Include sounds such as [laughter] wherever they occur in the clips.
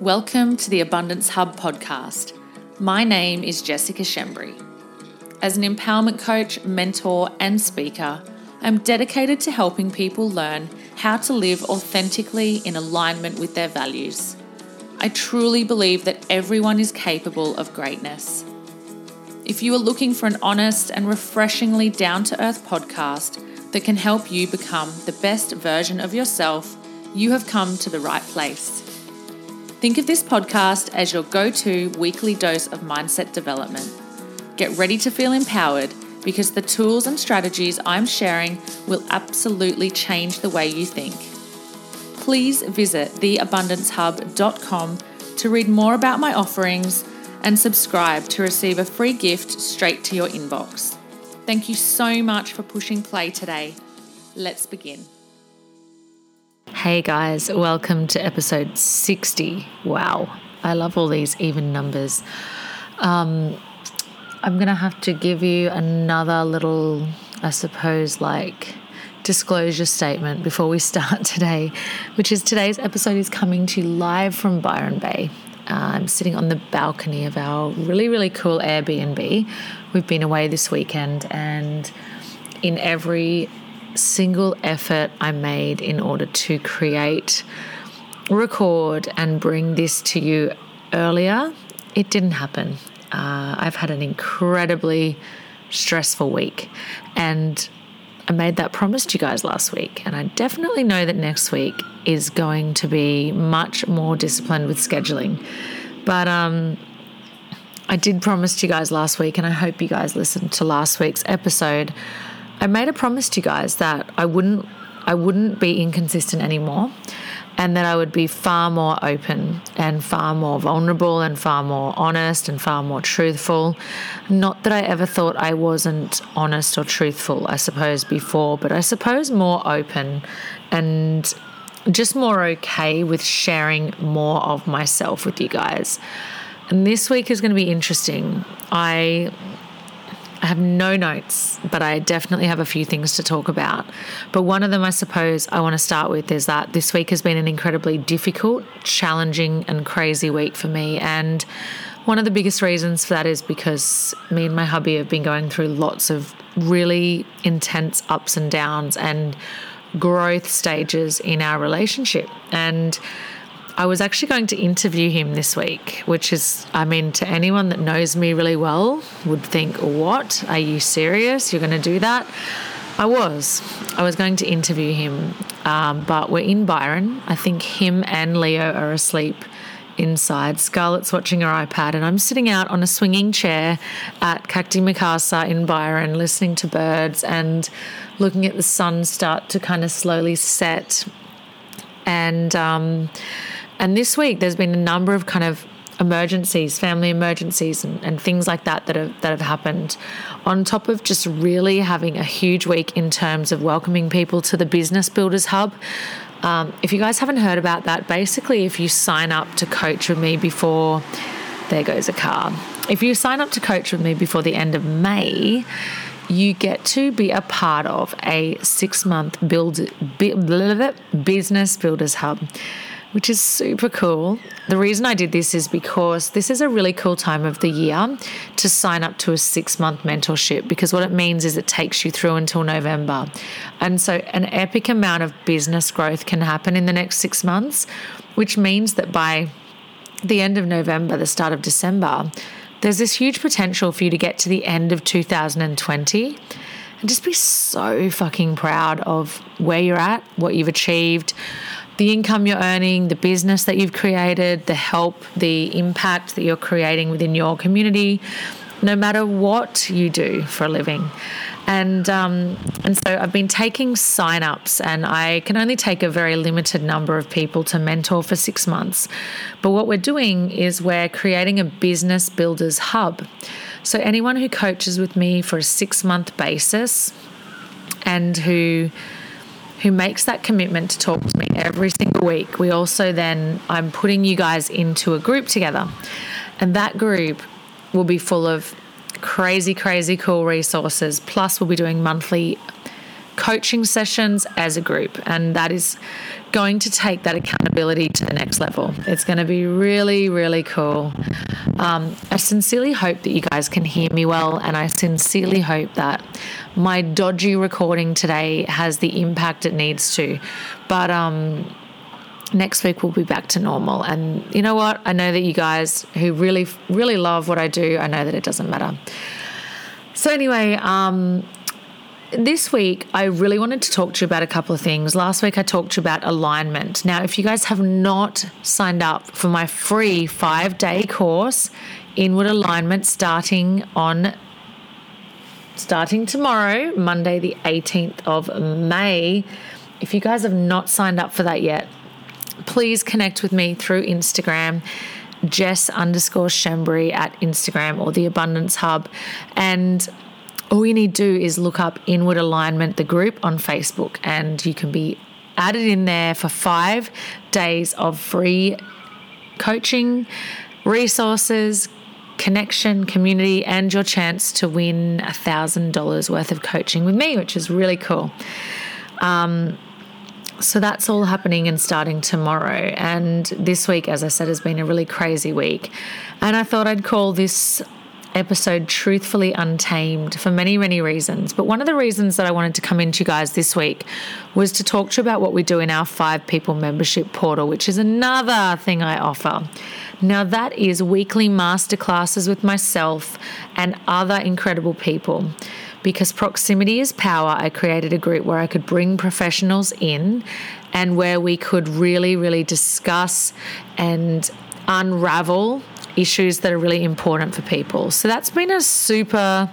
Welcome to the Abundance Hub podcast. My name is Jessica Schembri. As an empowerment coach, mentor, and speaker, I'm dedicated to helping people learn how to live authentically in alignment with their values. I truly believe that everyone is capable of greatness. If you are looking for an honest and refreshingly down to earth podcast that can help you become the best version of yourself, you have come to the right place. Think of this podcast as your go to weekly dose of mindset development. Get ready to feel empowered because the tools and strategies I'm sharing will absolutely change the way you think. Please visit theabundancehub.com to read more about my offerings and subscribe to receive a free gift straight to your inbox. Thank you so much for pushing play today. Let's begin. Hey guys, welcome to episode 60. Wow, I love all these even numbers. Um, I'm going to have to give you another little, I suppose, like disclosure statement before we [laughs] start today, which is today's episode is coming to you live from Byron Bay. Uh, I'm sitting on the balcony of our really, really cool Airbnb. We've been away this weekend, and in every single effort I made in order to create, record, and bring this to you earlier, it didn't happen. Uh, I've had an incredibly stressful week, and I made that promise to you guys last week, and I definitely know that next week is going to be much more disciplined with scheduling. But um, I did promise to you guys last week, and I hope you guys listened to last week's episode I made a promise to you guys that I wouldn't I wouldn't be inconsistent anymore and that I would be far more open and far more vulnerable and far more honest and far more truthful. Not that I ever thought I wasn't honest or truthful, I suppose, before, but I suppose more open and just more okay with sharing more of myself with you guys. And this week is going to be interesting. I I have no notes, but I definitely have a few things to talk about. But one of them, I suppose, I want to start with is that this week has been an incredibly difficult, challenging, and crazy week for me. And one of the biggest reasons for that is because me and my hubby have been going through lots of really intense ups and downs and growth stages in our relationship. And I was actually going to interview him this week, which is, I mean, to anyone that knows me really well, would think, What? Are you serious? You're going to do that? I was. I was going to interview him, um, but we're in Byron. I think him and Leo are asleep inside. Scarlett's watching her iPad, and I'm sitting out on a swinging chair at Cacti Mikasa in Byron, listening to birds and looking at the sun start to kind of slowly set. And, um, and this week, there's been a number of kind of emergencies, family emergencies, and, and, things like that that have that have happened. On top of just really having a huge week in terms of welcoming people to the Business Builders Hub. Um, if you guys haven't heard about that, basically, if you sign up to coach with me before, there goes a car. If you sign up to coach with me before the end of May, you get to be a part of a six month build, business builders hub which is super cool. The reason I did this is because this is a really cool time of the year to sign up to a six month mentorship because what it means is it takes you through until November. And so an epic amount of business growth can happen in the next six months, which means that by the end of November, the start of December, there's this huge potential for you to get to the end of 2020 and just be so fucking proud of where you're at, what you've achieved, the income you're earning, the business that you've created, the help, the impact that you're creating within your community, no matter what you do for a living. And um, and so I've been taking signups, and I can only take a very limited number of people to mentor for six months. But what we're doing is we're creating a business builders hub. So anyone who coaches with me for a six month basis, and who who makes that commitment to talk to me every single week, we also then, I'm putting you guys into a group together. And that group will be full of crazy, crazy cool resources. Plus, we'll be doing monthly coaching sessions as a group. And that is going to take that accountability to the next level. It's going to be really, really cool. Um, I sincerely hope that you guys can hear me well, and I sincerely hope that my dodgy recording today has the impact it needs to. But um, next week we'll be back to normal. And you know what? I know that you guys who really, really love what I do, I know that it doesn't matter. So, anyway, um, this week, I really wanted to talk to you about a couple of things. Last week, I talked to you about alignment. Now, if you guys have not signed up for my free five day course, Inward Alignment, starting on starting tomorrow, Monday, the 18th of May. If you guys have not signed up for that yet, please connect with me through Instagram. Jess underscore Schembri at Instagram or the Abundance Hub. And all you need to do is look up Inward Alignment, the group on Facebook, and you can be added in there for five days of free coaching, resources, connection, community, and your chance to win a $1,000 worth of coaching with me, which is really cool. Um, so that's all happening and starting tomorrow. And this week, as I said, has been a really crazy week. And I thought I'd call this episode Truthfully Untamed for many, many reasons. But one of the reasons that I wanted to come into you guys this week was to talk to you about what we do in our five people membership portal, which is another thing I offer. Now, that is weekly masterclasses with myself and other incredible people. Because proximity is power, I created a group where I could bring professionals in and where we could really, really discuss and unravel issues that are really important for people. So that's been a super,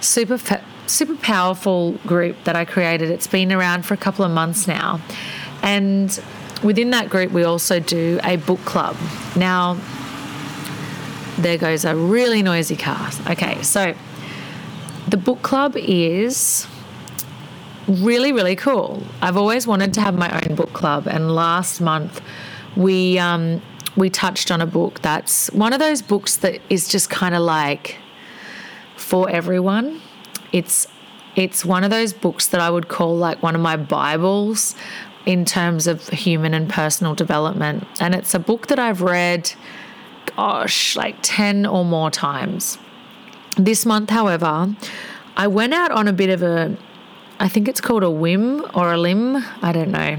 super, super powerful group that I created. It's been around for a couple of months now. And within that group, we also do a book club. Now, there goes a really noisy car. Okay, so the book club is really, really cool. I've always wanted to have my own book club, and last month we um, we touched on a book that's one of those books that is just kind of like for everyone. It's it's one of those books that I would call like one of my Bibles in terms of human and personal development. And it's a book that I've read, gosh, like 10 or more times. This month, however, I went out on a bit of a, I think it's called a whim or a limb. I don't know.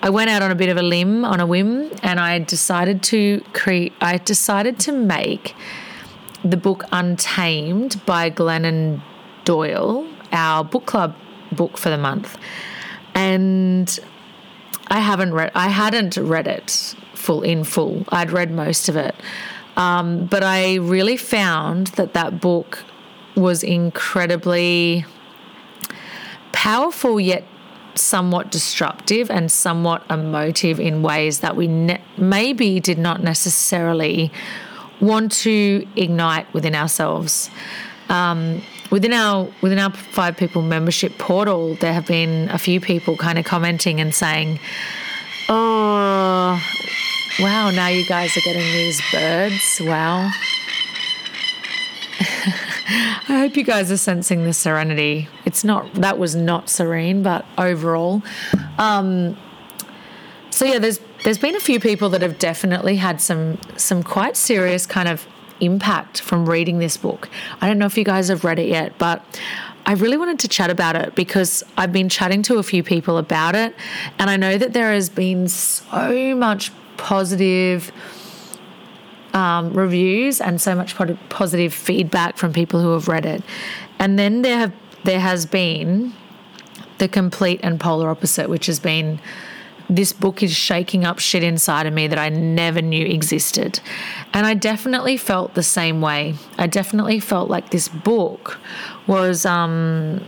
I went out on a bit of a limb, on a whim, and I decided to create, I decided to make the book Untamed by Glennon Doyle, our book club book for the month. And I haven't read, I hadn't read it full in full. I'd read most of it. Um, but I really found that that book was incredibly powerful yet somewhat disruptive and somewhat emotive in ways that we ne- maybe did not necessarily want to ignite within ourselves. Um, within our within our five people membership portal, there have been a few people kind of commenting and saying, "Oh, wow! Now you guys are getting these birds. Wow." I hope you guys are sensing the serenity. It's not that was not serene, but overall. Um, so yeah, there's there's been a few people that have definitely had some some quite serious kind of impact from reading this book. I don't know if you guys have read it yet, but I really wanted to chat about it because I've been chatting to a few people about it, and I know that there has been so much positive um, reviews and so much positive feedback from people who have read it. And then there have there has been the complete and polar opposite, which has been this book is shaking up shit inside of me that I never knew existed. And I definitely felt the same way. I definitely felt like this book was um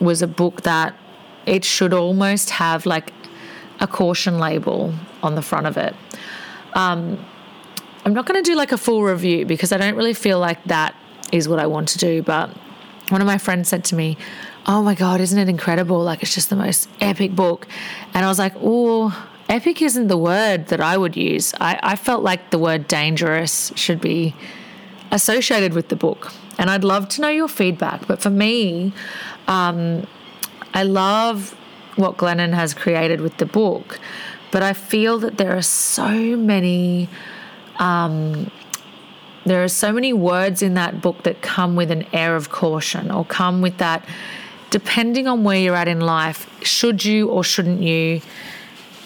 was a book that it should almost have like a caution label on the front of it. Um, I'm not going to do like a full review because I don't really feel like that is what I want to do. But one of my friends said to me, Oh my God, isn't it incredible? Like, it's just the most epic book. And I was like, Oh, epic isn't the word that I would use. I, I felt like the word dangerous should be associated with the book. And I'd love to know your feedback. But for me, um, I love what Glennon has created with the book, but I feel that there are so many. Um, there are so many words in that book that come with an air of caution or come with that, depending on where you're at in life, should you or shouldn't you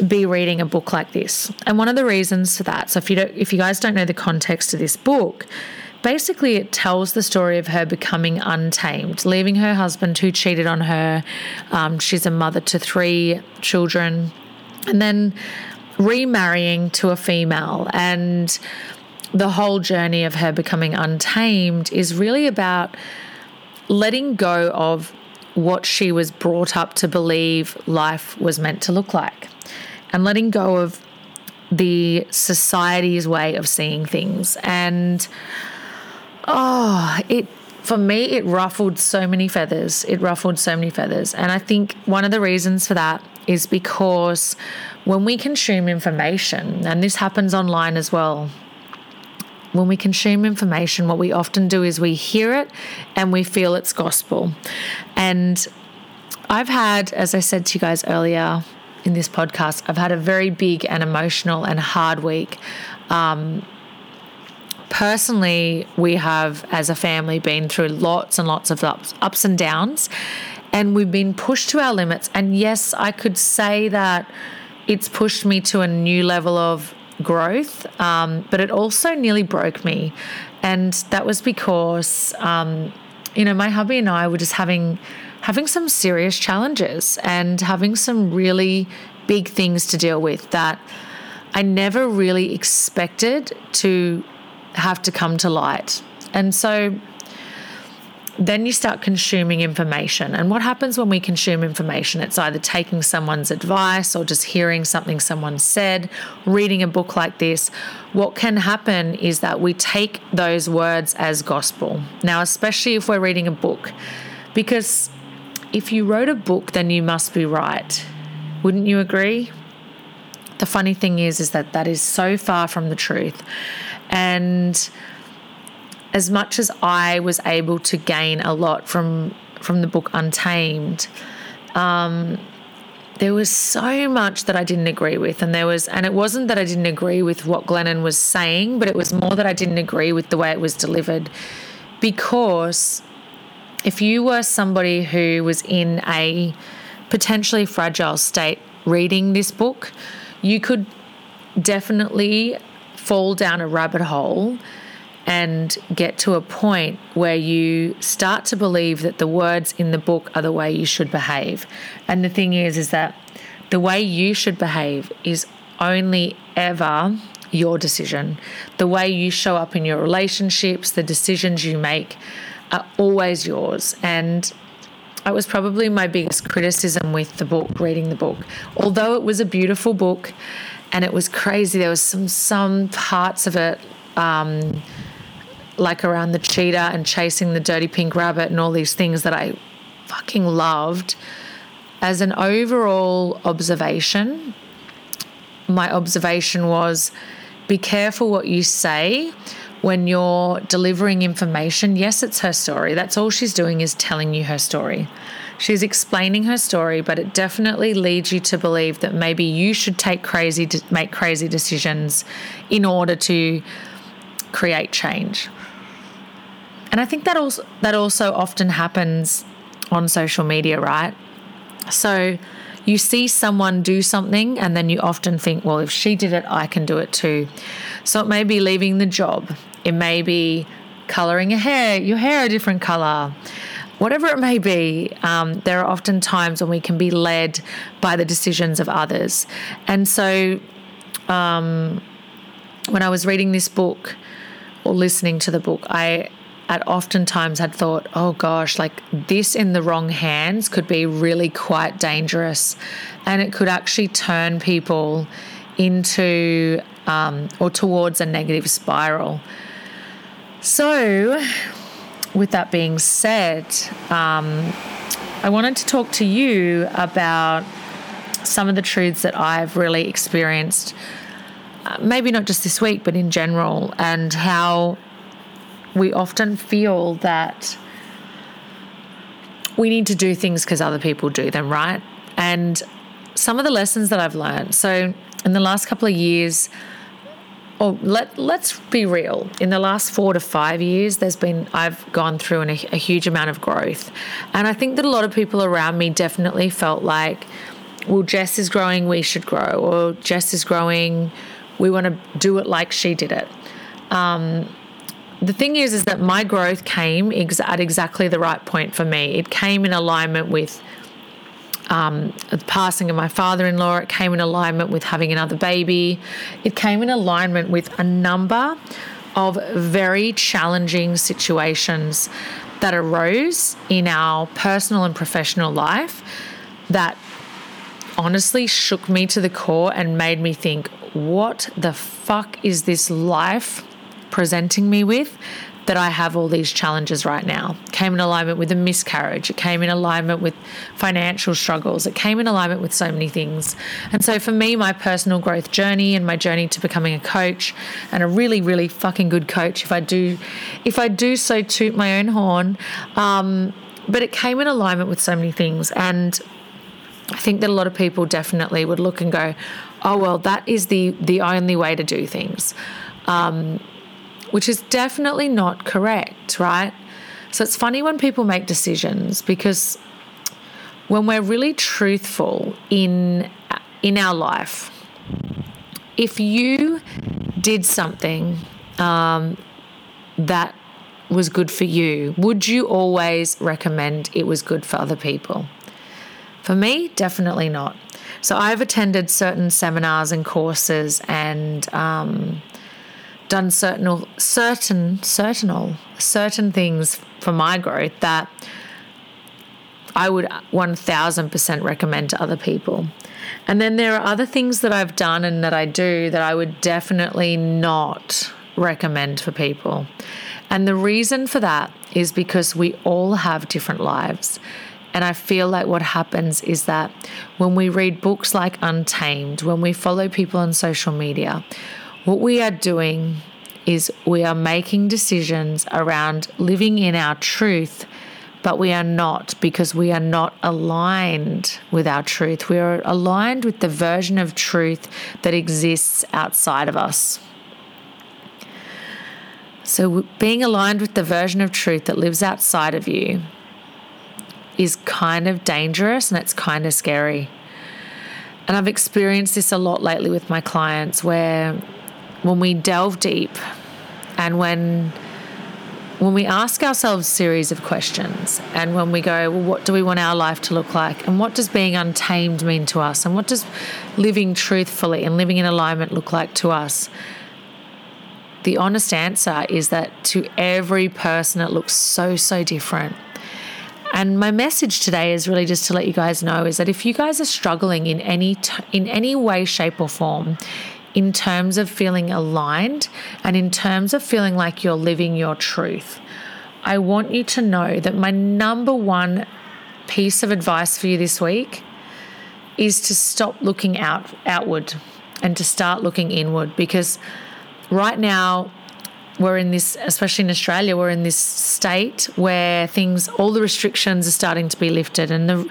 be reading a book like this? And one of the reasons for that, so if you don't, if you guys don't know the context of this book, basically it tells the story of her becoming untamed, leaving her husband who cheated on her. Um, she's a mother to three children, and then remarrying to a female and the whole journey of her becoming untamed is really about letting go of what she was brought up to believe life was meant to look like and letting go of the society's way of seeing things. And oh, it for me, it ruffled so many feathers. It ruffled so many feathers. And I think one of the reasons for that is because when we consume information, and this happens online as well, when we consume information, what we often do is we hear it and we feel it's gospel. And I've had, as I said to you guys earlier in this podcast, I've had a very big and emotional and hard week. Um, personally, we have, as a family, been through lots and lots of ups, ups and downs, and we've been pushed to our limits. And yes, I could say that it's pushed me to a new level of growth, um, but it also nearly broke me. And that was because, um, you know, my hubby and I were just having having some serious challenges and having some really big things to deal with that I never really expected to have to come to light. And so then you start consuming information. And what happens when we consume information? It's either taking someone's advice or just hearing something someone said, reading a book like this. What can happen is that we take those words as gospel. Now, especially if we're reading a book, because if you wrote a book, then you must be right. Wouldn't you agree? The funny thing is, is that that is so far from the truth. And as much as I was able to gain a lot from from the book Untamed, um, there was so much that I didn't agree with, and there was, and it wasn't that I didn't agree with what Glennon was saying, but it was more that I didn't agree with the way it was delivered, because if you were somebody who was in a potentially fragile state reading this book, you could definitely fall down a rabbit hole and get to a point where you start to believe that the words in the book are the way you should behave. And the thing is, is that the way you should behave is only ever your decision. The way you show up in your relationships, the decisions you make are always yours. And it was probably my biggest criticism with the book, reading the book. Although it was a beautiful book and it was crazy, there was some some parts of it um, like around the cheetah and chasing the dirty pink rabbit and all these things that I fucking loved. As an overall observation, my observation was be careful what you say when you're delivering information. Yes, it's her story. That's all she's doing is telling you her story. She's explaining her story, but it definitely leads you to believe that maybe you should take crazy make crazy decisions in order to create change. And I think that also that also often happens on social media, right? So you see someone do something and then you often think, well, if she did it, I can do it too. So it may be leaving the job. It may be coloring your hair, your hair a different color. Whatever it may be, um, there are often times when we can be led by the decisions of others. And so, um, when I was reading this book or listening to the book, I had oftentimes had thought, oh gosh, like this in the wrong hands could be really quite dangerous. And it could actually turn people into um, or towards a negative spiral. So, with that being said, um, I wanted to talk to you about some of the truths that I've really experienced, Uh, maybe not just this week, but in general, and how we often feel that we need to do things because other people do them, right? And some of the lessons that I've learned. So, in the last couple of years, or let let's be real. In the last four to five years, there's been I've gone through an, a huge amount of growth, and I think that a lot of people around me definitely felt like, well, Jess is growing, we should grow, or Jess is growing, we want to do it like she did it. Um, the thing is, is that my growth came ex- at exactly the right point for me. It came in alignment with um, the passing of my father in law. It came in alignment with having another baby. It came in alignment with a number of very challenging situations that arose in our personal and professional life that honestly shook me to the core and made me think, what the fuck is this life presenting me with that I have all these challenges right now. Came in alignment with a miscarriage. It came in alignment with financial struggles. It came in alignment with so many things. And so for me, my personal growth journey and my journey to becoming a coach and a really, really fucking good coach, if I do, if I do so toot my own horn, um, but it came in alignment with so many things. And I think that a lot of people definitely would look and go, "Oh well, that is the the only way to do things." Um, which is definitely not correct, right? So it's funny when people make decisions because when we're really truthful in in our life, if you did something um, that was good for you, would you always recommend it was good for other people? For me, definitely not. So I've attended certain seminars and courses and um, done certain certain certain certain things for my growth that I would 1000% recommend to other people. And then there are other things that I've done and that I do that I would definitely not recommend for people. And the reason for that is because we all have different lives. And I feel like what happens is that when we read books like Untamed, when we follow people on social media, what we are doing is we are making decisions around living in our truth, but we are not because we are not aligned with our truth. We are aligned with the version of truth that exists outside of us. So, being aligned with the version of truth that lives outside of you is kind of dangerous and it's kind of scary. And I've experienced this a lot lately with my clients where when we delve deep and when when we ask ourselves a series of questions and when we go well what do we want our life to look like? And what does being untamed mean to us? And what does living truthfully and living in alignment look like to us? The honest answer is that to every person it looks so so different and my message today is really just to let you guys know is that if you guys are struggling in any t- in any way shape or form in terms of feeling aligned and in terms of feeling like you're living your truth. I want you to know that my number one piece of advice for you this week is to stop looking out outward and to start looking inward because right now we're in this especially in Australia we're in this state where things all the restrictions are starting to be lifted and the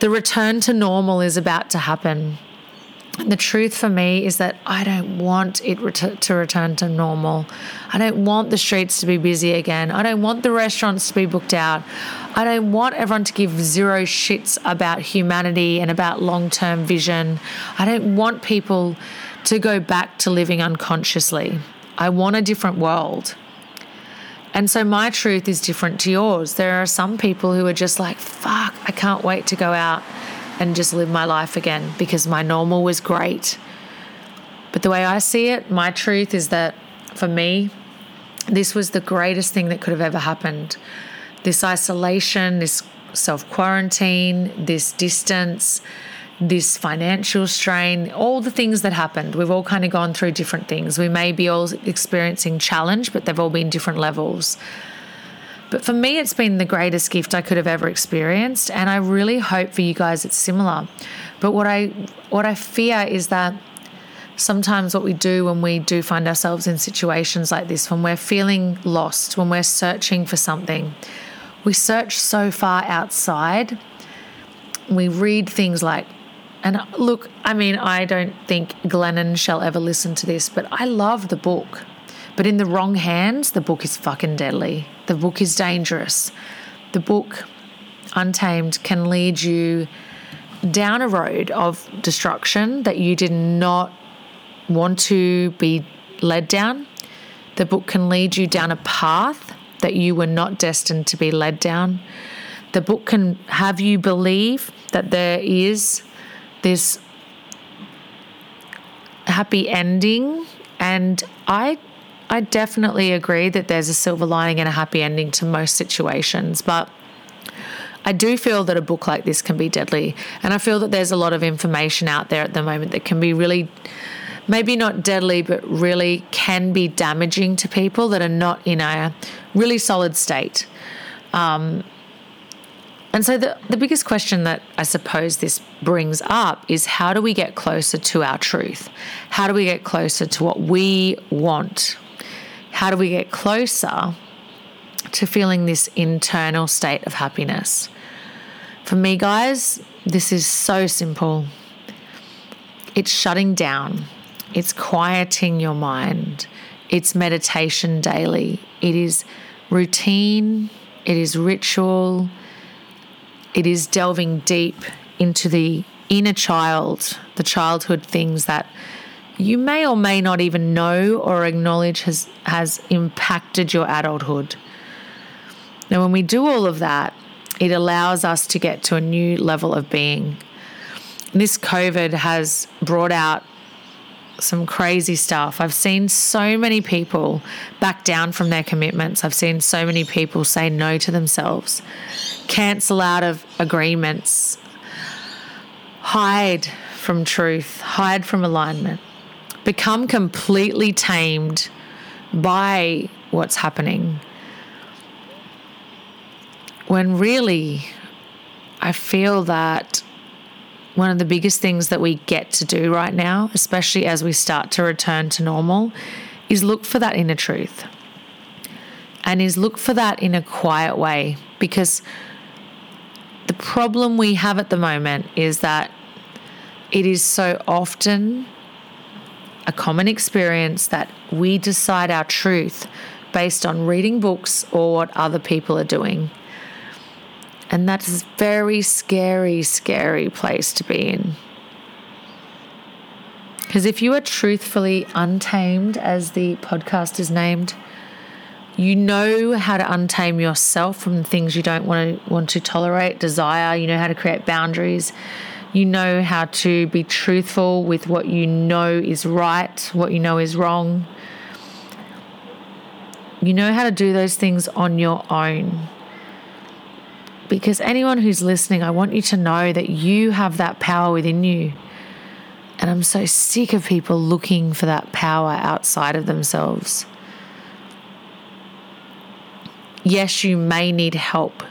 the return to normal is about to happen and the truth for me is that I don't want it ret- to return to normal. I don't want the streets to be busy again. I don't want the restaurants to be booked out. I don't want everyone to give zero shits about humanity and about long term vision. I don't want people to go back to living unconsciously. I want a different world. And so my truth is different to yours. There are some people who are just like, fuck, I can't wait to go out and just live my life again because my normal was great. But the way I see it, my truth is that for me, this was the greatest thing that could have ever happened. This isolation, this self quarantine, this distance, this financial strain, all the things that happened. We've all kind of gone through different things. We may be all experiencing challenge, but they've all been different levels. But for me, it's been the greatest gift I could have ever experienced, and I really hope for you guys it's similar. But what I what I fear is that sometimes what we do when we do find ourselves in situations like this, when we're feeling lost, when we're searching for something, we search so far outside we read things like, and uh, look, I mean, I don't think Glennon shall ever listen to this, but I love the book. But in the wrong hands, the book is fucking deadly. The book is dangerous. The book, Untamed, can lead you down a road of destruction that you did not want to be led down. The book can lead you down a path that you were not destined to be led down. The book can have you believe that there is this happy ending and I I definitely agree that there's a silver lining and a happy ending to most situations, but I do feel that a book like this can be deadly. And I feel that there's a lot of information out there at the moment that can be really, maybe not deadly, but really can be damaging to people that are not in a really solid state. Um, and so, the, the biggest question that I suppose this brings up is how do we get closer to our truth? How do we get closer to what we want? How do we get closer to feeling this internal state of happiness? For me, guys, this is so simple. It's shutting down, it's quieting your mind, it's meditation daily, it is routine, it is ritual, it is delving deep into the inner child, the childhood things that you may or may not even know or acknowledge has, has impacted your adulthood. Now, when we do all of that, it allows us to get to a new level of being. This COVID has brought out some crazy stuff. I've seen so many people back down from their commitments. I've seen so many people say no to themselves, cancel out of agreements, hide from truth, hide from alignment, become completely tamed by what's happening. When really I feel that one of the biggest things that we get to do right now, especially as we start to return to normal, is look for that inner truth. And is look for that in a quiet way. Because the problem we have at the moment is that it is so often a common experience that we decide our truth based on reading books or what other people are doing. And that is a very scary, scary place to be in. Because if you are truthfully untamed, as the podcast is named, you know how to untame yourself from the things you don't want to want to tolerate, desire, you know how to create boundaries. You know how to be truthful with what you know is right, what you know is wrong. You know how to do those things on your own. Because anyone who's listening, I want you to know that you have that power within you. And I'm so sick of people looking for that power outside of themselves. Yes, you may need help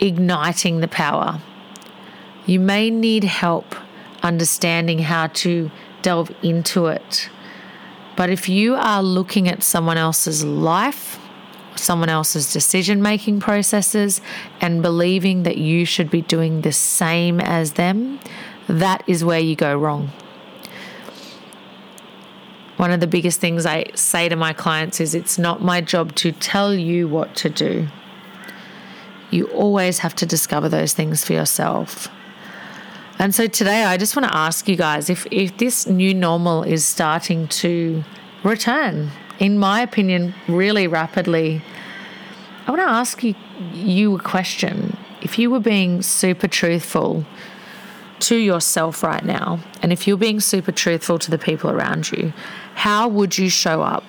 igniting the power. You may need help understanding how to delve into it. But if you are looking at someone else's life, someone else's decision making processes and believing that you should be doing the same as them, that is where you go wrong. One of the biggest things I say to my clients is it's not my job to tell you what to do. You always have to discover those things for yourself. And so today I just want to ask you guys if, if this new normal is starting to return, in my opinion, really rapidly. I want to ask you, you a question. If you were being super truthful to yourself right now, and if you're being super truthful to the people around you, how would you show up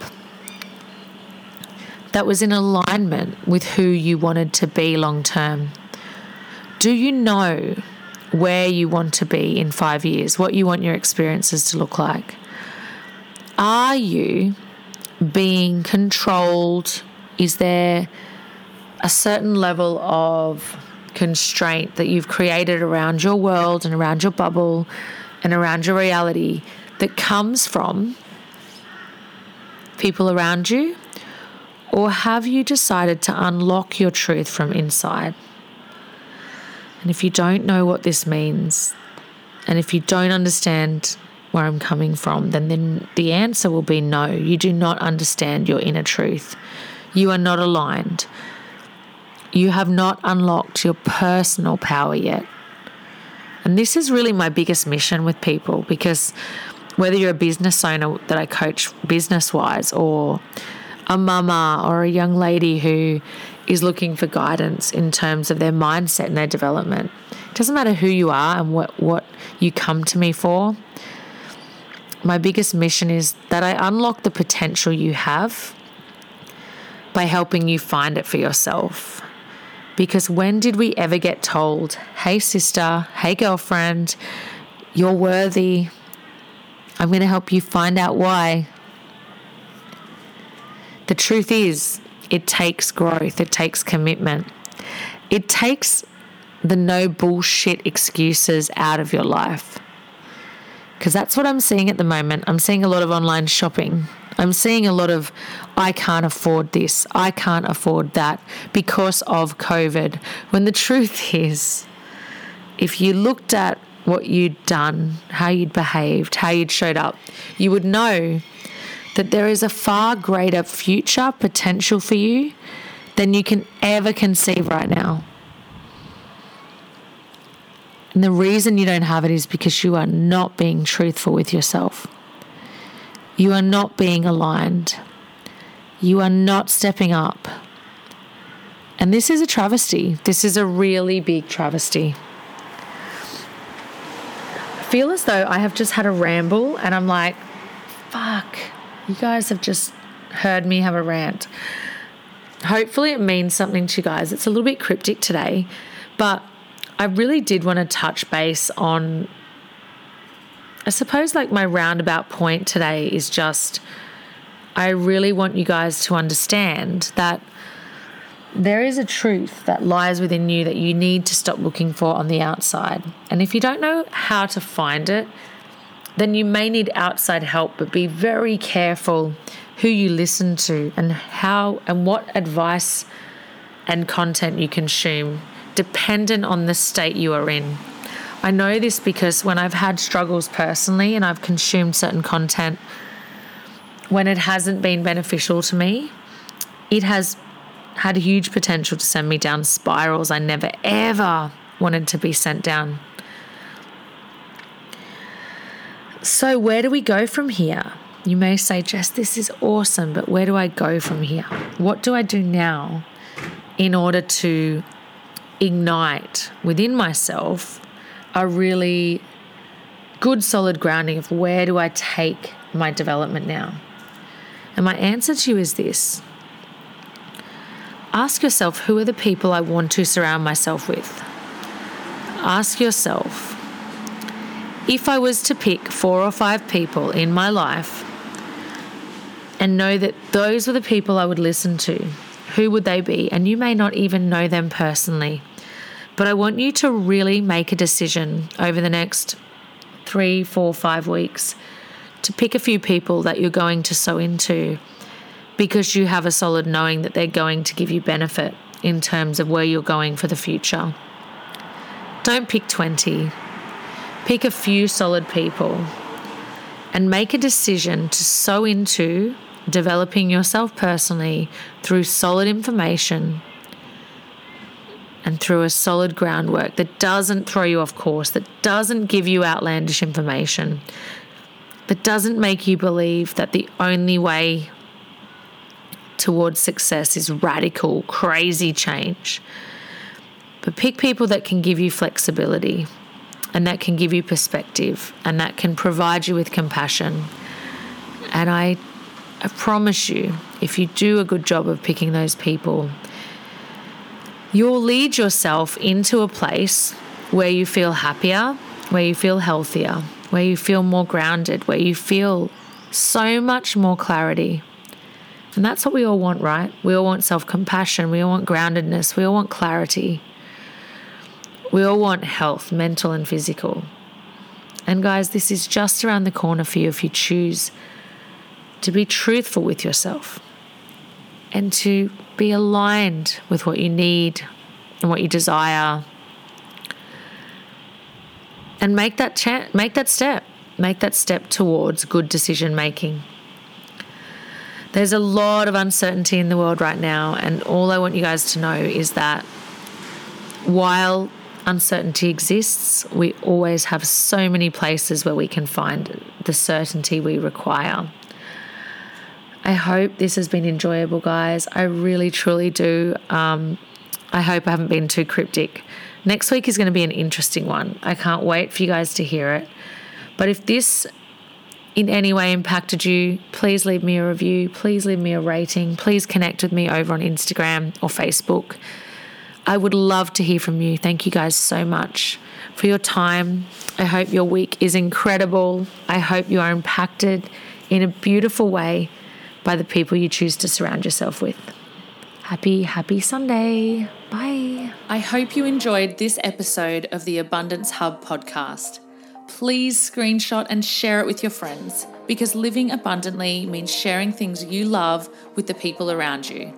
that was in alignment with who you wanted to be long term? Do you know where you want to be in five years, what you want your experiences to look like? Are you being controlled? Is there a certain level of constraint that you've created around your world and around your bubble and around your reality that comes from people around you? Or have you decided to unlock your truth from inside? And if you don't know what this means, and if you don't understand where I'm coming from, then, then the answer will be no. You do not understand your inner truth. You are not aligned. You have not unlocked your personal power yet. And this is really my biggest mission with people because whether you're a business owner that I coach business wise, or a mama or a young lady who is looking for guidance in terms of their mindset and their development, it doesn't matter who you are and what, what you come to me for. My biggest mission is that I unlock the potential you have by helping you find it for yourself. Because when did we ever get told, hey, sister, hey, girlfriend, you're worthy? I'm going to help you find out why. The truth is, it takes growth, it takes commitment, it takes the no bullshit excuses out of your life. Because that's what I'm seeing at the moment. I'm seeing a lot of online shopping. I'm seeing a lot of, I can't afford this, I can't afford that because of COVID. When the truth [laughs] is, if you looked at what you'd done, how you'd behaved, how you'd showed up, you would know that there is a far greater future potential for you than you can ever conceive right now. And the reason you don't have it is because you are not being truthful with yourself. You are not being aligned. You are not stepping up. And this is a travesty. This is a really big travesty. I feel as though I have just had a ramble and I'm like, fuck, you guys have just heard me have a rant. Hopefully, it means something to you guys. It's a little bit cryptic today, but I really did want to touch base on I suppose like my roundabout point today is just I really want you guys to understand that there is a truth that lies within you that you need to stop looking for on the outside. And if you don't know how to find it, then you may need outside help, but be very careful who you listen to and how and what advice and content you consume, dependent on the state you are in. I know this because when I've had struggles personally and I've consumed certain content, when it hasn't been beneficial to me, it has had huge potential to send me down spirals I never ever wanted to be sent down. So, where do we go from here? You may say, Jess, this is awesome, but where do I go from here? What do I do now in order to ignite within myself a really good solid grounding of where do I take my development now? And my answer to you is this ask yourself who are the people I want to surround myself with? Ask yourself if I was to pick four or five people in my life and know that those were the people I would listen to, who would they be? And you may not even know them personally. But I want you to really make a decision over the next three, four, five weeks to pick a few people that you're going to sow into because you have a solid knowing that they're going to give you benefit in terms of where you're going for the future. Don't pick 20, pick a few solid people and make a decision to sow into developing yourself personally through solid information and through a solid groundwork that doesn't throw you off course, that doesn't give you outlandish information, that doesn't make you believe that the only way towards success is radical, crazy change. But pick people that can give you flexibility and that can give you perspective and that can provide you with compassion. And I, I promise you, if you do a good job of picking those people, You'll lead yourself into a place where you feel happier, where you feel healthier, where you feel more grounded, where you feel so much more clarity. And that's what we all want, right? We all want self compassion, we all want groundedness, we all want clarity. We all want health, mental and physical. And guys, this is just around the corner for you if you choose to be truthful with yourself and to be aligned with what you need and what you desire and make that cha- make that step. Make that step towards good decision making. There's a lot of uncertainty in the world right now, and all I want you guys to know is that while uncertainty exists, we always have so many places where we can find the certainty we require. I hope this has been enjoyable, guys. I really, truly do. Um, I hope I haven't been too cryptic. Next week is going to be an interesting one. I can't wait for you guys to hear it. But if this in any way impacted you, please leave me a review. Please leave me a rating. Please connect with me over on Instagram or Facebook. I would love to hear from you. Thank you guys so much for your time. I hope your week is incredible. I hope you are impacted in a beautiful way by the people you choose to surround yourself with. Happy, happy Sunday. Bye. I hope you enjoyed this episode of the Abundance Hub podcast please screenshot and share it with your friends because living abundantly means sharing things you love with the people around you.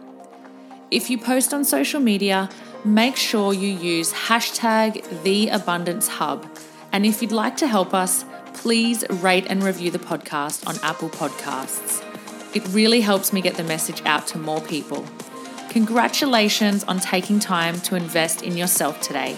If you post on social media, make sure you use hashtag the abundance hub. And if you'd like to help us, please rate and review the podcast on Apple Podcasts. It really helps me get the message out to more people. Congratulations on taking time to invest in yourself today.